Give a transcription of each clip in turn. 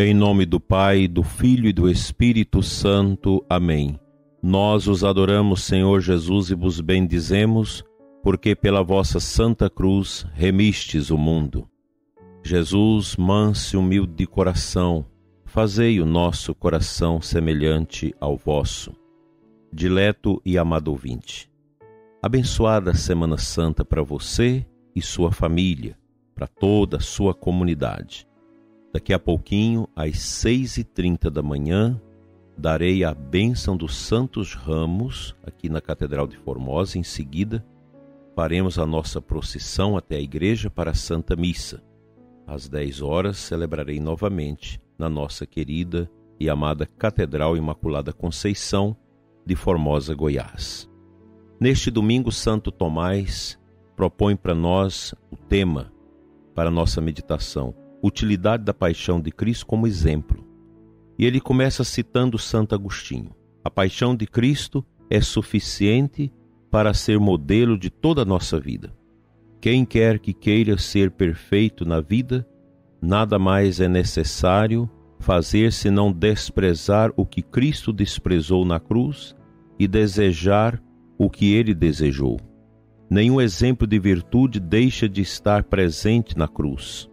Em nome do Pai, do Filho e do Espírito Santo. Amém. Nós os adoramos, Senhor Jesus, e vos bendizemos, porque pela vossa santa cruz remistes o mundo. Jesus, manso e humilde de coração, fazei o nosso coração semelhante ao vosso. Dileto e amado ouvinte, abençoada Semana Santa para você e sua família, para toda a sua comunidade. Daqui a pouquinho, às seis e trinta da manhã, darei a bênção dos Santos Ramos aqui na Catedral de Formosa. Em seguida, faremos a nossa procissão até a igreja para a Santa Missa. Às dez horas, celebrarei novamente na nossa querida e amada Catedral Imaculada Conceição de Formosa, Goiás. Neste domingo, Santo Tomás propõe para nós o tema para nossa meditação utilidade da paixão de Cristo como exemplo. E ele começa citando Santo Agostinho. A paixão de Cristo é suficiente para ser modelo de toda a nossa vida. Quem quer que queira ser perfeito na vida, nada mais é necessário fazer senão desprezar o que Cristo desprezou na cruz e desejar o que ele desejou. Nenhum exemplo de virtude deixa de estar presente na cruz.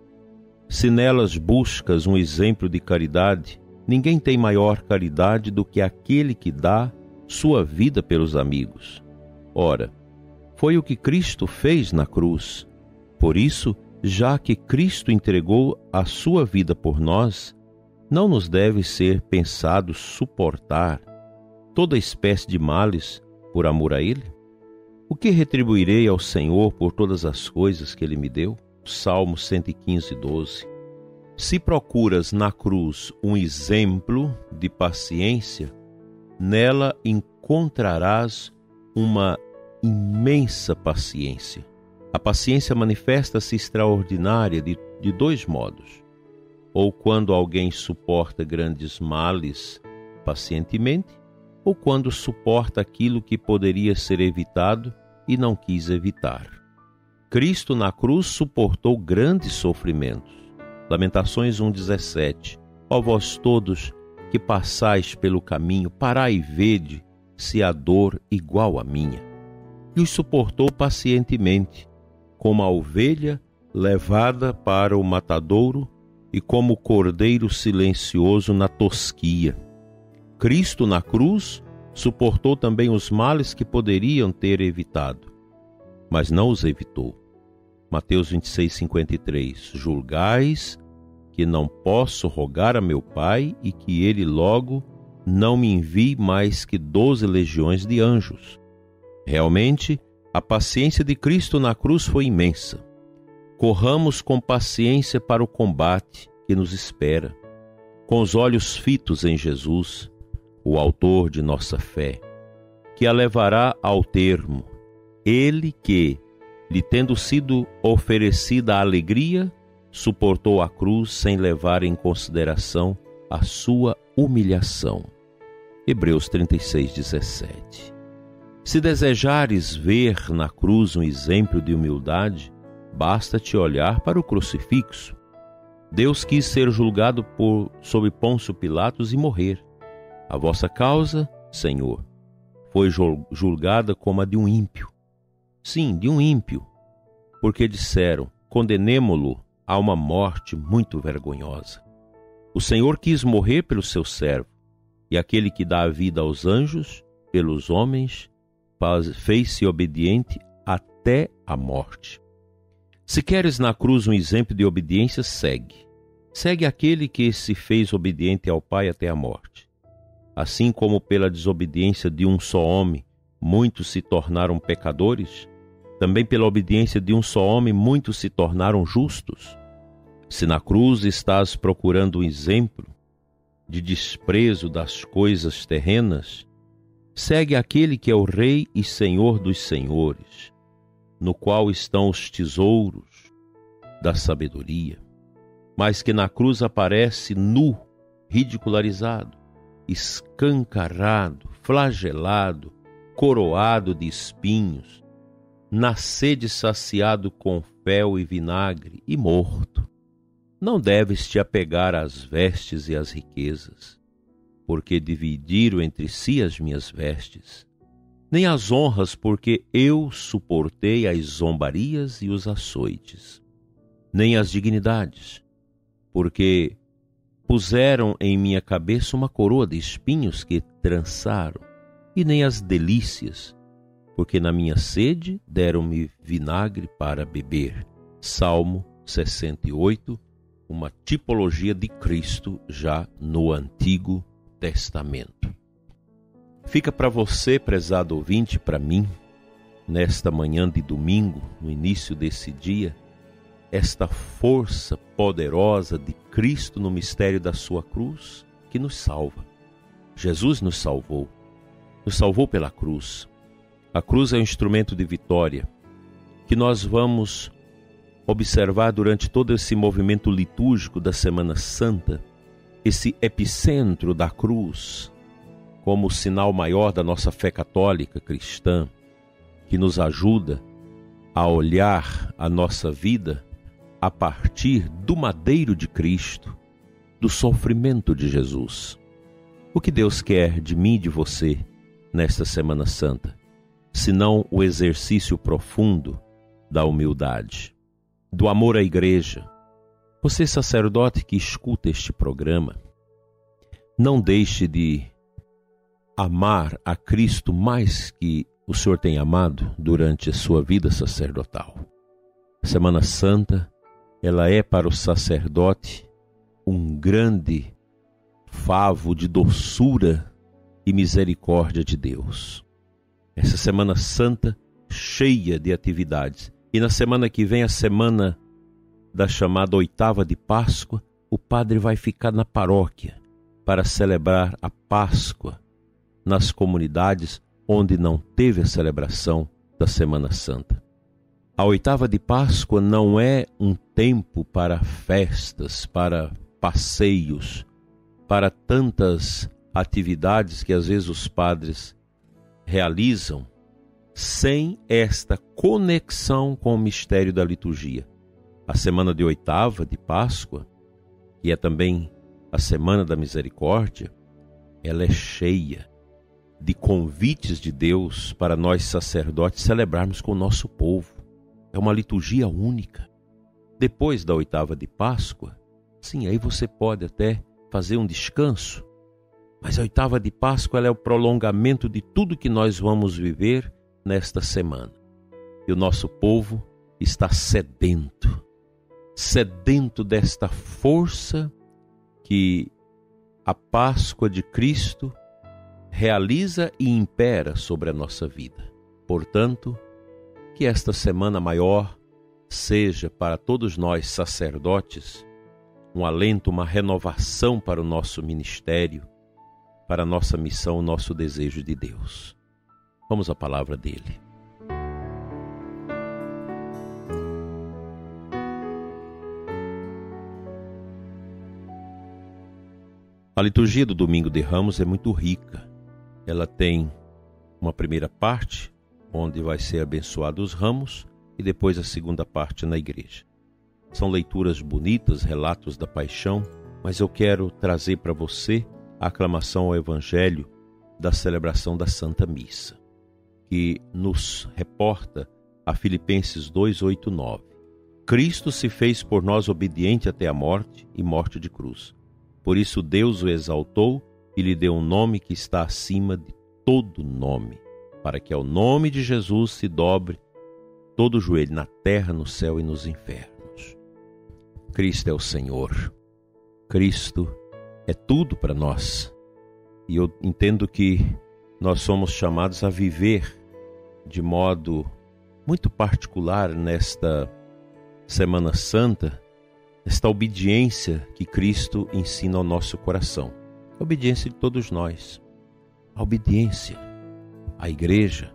Se nelas buscas um exemplo de caridade, ninguém tem maior caridade do que aquele que dá sua vida pelos amigos. Ora, foi o que Cristo fez na cruz. Por isso, já que Cristo entregou a sua vida por nós, não nos deve ser pensado suportar toda espécie de males por amor a Ele? O que retribuirei ao Senhor por todas as coisas que Ele me deu? Salmo 115, 12. Se procuras na cruz um exemplo de paciência, nela encontrarás uma imensa paciência. A paciência manifesta-se extraordinária de, de dois modos. Ou quando alguém suporta grandes males pacientemente, ou quando suporta aquilo que poderia ser evitado e não quis evitar. Cristo na cruz suportou grandes sofrimentos. Lamentações 1,17 Ó vós todos que passais pelo caminho, parai e vede se há dor igual à minha. E os suportou pacientemente, como a ovelha levada para o matadouro e como o cordeiro silencioso na tosquia. Cristo na cruz suportou também os males que poderiam ter evitado, mas não os evitou. Mateus 26, 53. Julgais que não posso rogar a meu Pai e que ele logo não me envie mais que doze legiões de anjos. Realmente, a paciência de Cristo na cruz foi imensa. Corramos com paciência para o combate que nos espera, com os olhos fitos em Jesus, o Autor de nossa fé, que a levará ao termo. Ele que, lhe tendo sido oferecida a alegria, suportou a cruz sem levar em consideração a sua humilhação. Hebreus 36, 17. Se desejares ver na cruz um exemplo de humildade, basta-te olhar para o crucifixo. Deus quis ser julgado por sob Pôncio Pilatos e morrer. A vossa causa, Senhor, foi julgada como a de um ímpio sim, de um ímpio, porque disseram: condenemo-lo a uma morte muito vergonhosa. O Senhor quis morrer pelo seu servo, e aquele que dá a vida aos anjos, pelos homens, fez-se obediente até a morte. Se queres na cruz um exemplo de obediência, segue. Segue aquele que se fez obediente ao Pai até a morte. Assim como pela desobediência de um só homem muitos se tornaram pecadores, também pela obediência de um só homem muitos se tornaram justos. Se na cruz estás procurando um exemplo de desprezo das coisas terrenas, segue aquele que é o Rei e Senhor dos Senhores, no qual estão os tesouros da sabedoria, mas que na cruz aparece nu, ridicularizado, escancarado, flagelado, coroado de espinhos, na sede saciado com fel e vinagre e morto. Não deves te apegar às vestes e às riquezas, porque dividiram entre si as minhas vestes, nem às honras, porque eu suportei as zombarias e os açoites, nem as dignidades, porque puseram em minha cabeça uma coroa de espinhos que trançaram, e nem as delícias, porque na minha sede deram-me vinagre para beber. Salmo 68, uma tipologia de Cristo já no Antigo Testamento. Fica para você, prezado ouvinte, para mim, nesta manhã de domingo, no início desse dia, esta força poderosa de Cristo no mistério da sua cruz que nos salva. Jesus nos salvou, nos salvou pela cruz. A cruz é um instrumento de vitória que nós vamos observar durante todo esse movimento litúrgico da Semana Santa, esse epicentro da cruz, como sinal maior da nossa fé católica cristã, que nos ajuda a olhar a nossa vida a partir do madeiro de Cristo, do sofrimento de Jesus. O que Deus quer de mim e de você nesta Semana Santa, senão o exercício profundo da humildade do amor à igreja. Você, sacerdote que escuta este programa, não deixe de amar a Cristo mais que o Senhor tem amado durante a sua vida sacerdotal. Semana Santa, ela é para o sacerdote um grande favo de doçura e misericórdia de Deus. Essa Semana Santa cheia de atividades e na semana que vem, a semana da chamada oitava de Páscoa, o padre vai ficar na paróquia para celebrar a Páscoa nas comunidades onde não teve a celebração da Semana Santa. A oitava de Páscoa não é um tempo para festas, para passeios, para tantas atividades que às vezes os padres realizam sem esta conexão com o mistério da liturgia. A semana de oitava de Páscoa, que é também a semana da misericórdia, ela é cheia de convites de Deus para nós sacerdotes celebrarmos com o nosso povo. É uma liturgia única. Depois da oitava de Páscoa, sim, aí você pode até fazer um descanso. Mas a oitava de Páscoa é o prolongamento de tudo que nós vamos viver nesta semana. E o nosso povo está sedento, sedento desta força que a Páscoa de Cristo realiza e impera sobre a nossa vida. Portanto, que esta semana maior seja para todos nós sacerdotes um alento, uma renovação para o nosso ministério, para a nossa missão, nosso desejo de Deus. Vamos à palavra dele. A liturgia do Domingo de Ramos é muito rica. Ela tem uma primeira parte, onde vai ser abençoados os ramos, e depois a segunda parte na igreja. São leituras bonitas, relatos da paixão, mas eu quero trazer para você aclamação ao Evangelho da celebração da Santa Missa que nos reporta a Filipenses 2:8-9. Cristo se fez por nós obediente até a morte e morte de cruz. Por isso Deus o exaltou e lhe deu um nome que está acima de todo nome, para que ao nome de Jesus se dobre todo o joelho na terra, no céu e nos infernos. Cristo é o Senhor. Cristo é tudo para nós. E eu entendo que nós somos chamados a viver de modo muito particular nesta Semana Santa, esta obediência que Cristo ensina ao nosso coração. A obediência de todos nós. A obediência à igreja,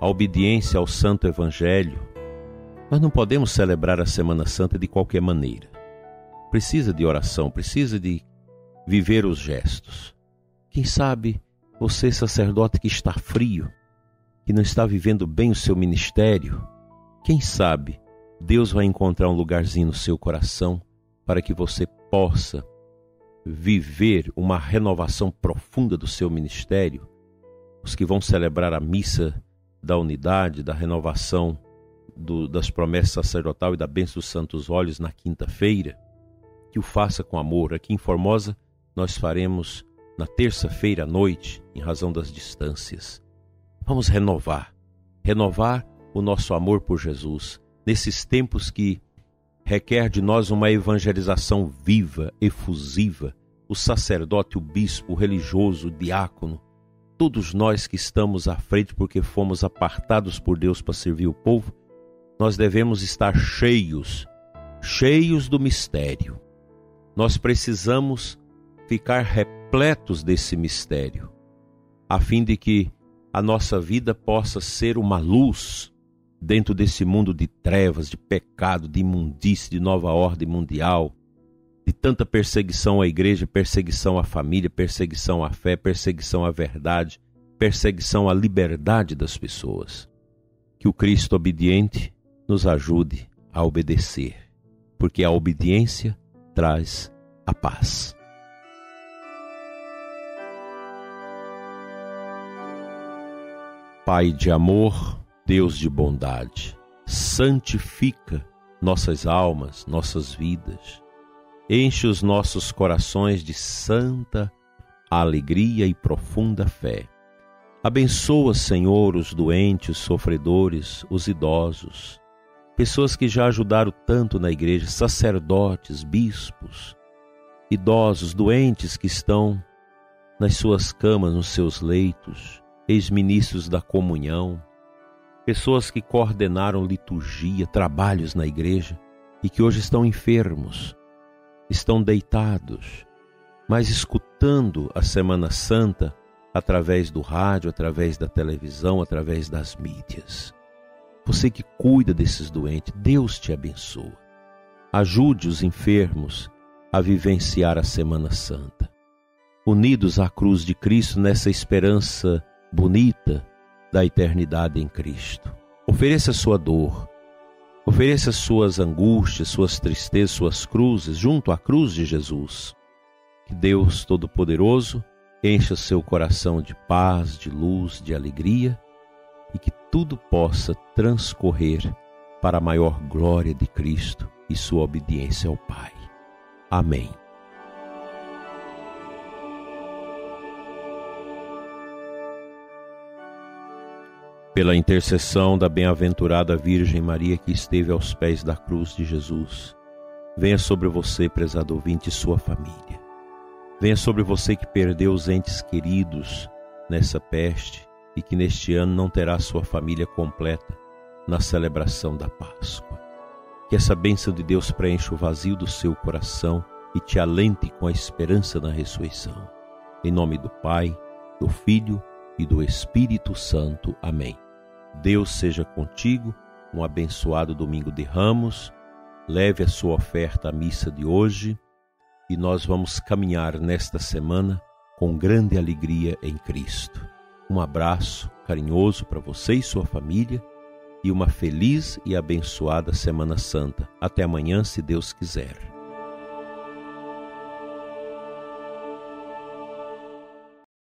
a obediência ao Santo Evangelho. Nós não podemos celebrar a Semana Santa de qualquer maneira. Precisa de oração, precisa de viver os gestos. Quem sabe você, sacerdote que está frio, que não está vivendo bem o seu ministério, quem sabe Deus vai encontrar um lugarzinho no seu coração para que você possa viver uma renovação profunda do seu ministério, os que vão celebrar a missa da unidade, da renovação do, das promessas sacerdotal e da bênção dos santos olhos na quinta-feira, que o faça com amor. Aqui em Formosa, nós faremos na terça-feira à noite, em razão das distâncias. Vamos renovar, renovar o nosso amor por Jesus nesses tempos que requer de nós uma evangelização viva, efusiva. O sacerdote, o bispo, o religioso, o diácono, todos nós que estamos à frente porque fomos apartados por Deus para servir o povo, nós devemos estar cheios, cheios do mistério. Nós precisamos ficar repletos desse mistério, a fim de que a nossa vida possa ser uma luz dentro desse mundo de trevas, de pecado, de imundície, de nova ordem mundial, de tanta perseguição à igreja, perseguição à família, perseguição à fé, perseguição à verdade, perseguição à liberdade das pessoas. Que o Cristo obediente nos ajude a obedecer, porque a obediência traz a paz. Pai de amor, Deus de bondade, santifica nossas almas, nossas vidas. Enche os nossos corações de santa alegria e profunda fé. Abençoa, Senhor, os doentes, os sofredores, os idosos, pessoas que já ajudaram tanto na igreja, sacerdotes, bispos, idosos, doentes que estão nas suas camas, nos seus leitos, ex-ministros da comunhão, pessoas que coordenaram liturgia, trabalhos na igreja e que hoje estão enfermos, estão deitados, mas escutando a Semana Santa através do rádio, através da televisão, através das mídias. Você que cuida desses doentes, Deus te abençoa. Ajude os enfermos a vivenciar a Semana Santa. Unidos à cruz de Cristo nessa esperança bonita da eternidade em Cristo. Ofereça sua dor, ofereça suas angústias, suas tristezas, suas cruzes junto à cruz de Jesus. Que Deus Todo-Poderoso encha seu coração de paz, de luz, de alegria e que tudo possa transcorrer para a maior glória de Cristo e sua obediência ao Pai. Amém. Pela intercessão da bem-aventurada Virgem Maria que esteve aos pés da cruz de Jesus, venha sobre você, prezado ouvinte, e sua família. Venha sobre você que perdeu os entes queridos nessa peste e que neste ano não terá sua família completa na celebração da Páscoa. Que essa bênção de Deus preencha o vazio do seu coração e te alente com a esperança na ressurreição. Em nome do Pai, do Filho e do Espírito Santo. Amém. Deus seja contigo, um abençoado domingo de ramos. Leve a sua oferta à missa de hoje e nós vamos caminhar nesta semana com grande alegria em Cristo. Um abraço carinhoso para você e sua família e uma feliz e abençoada Semana Santa. Até amanhã, se Deus quiser.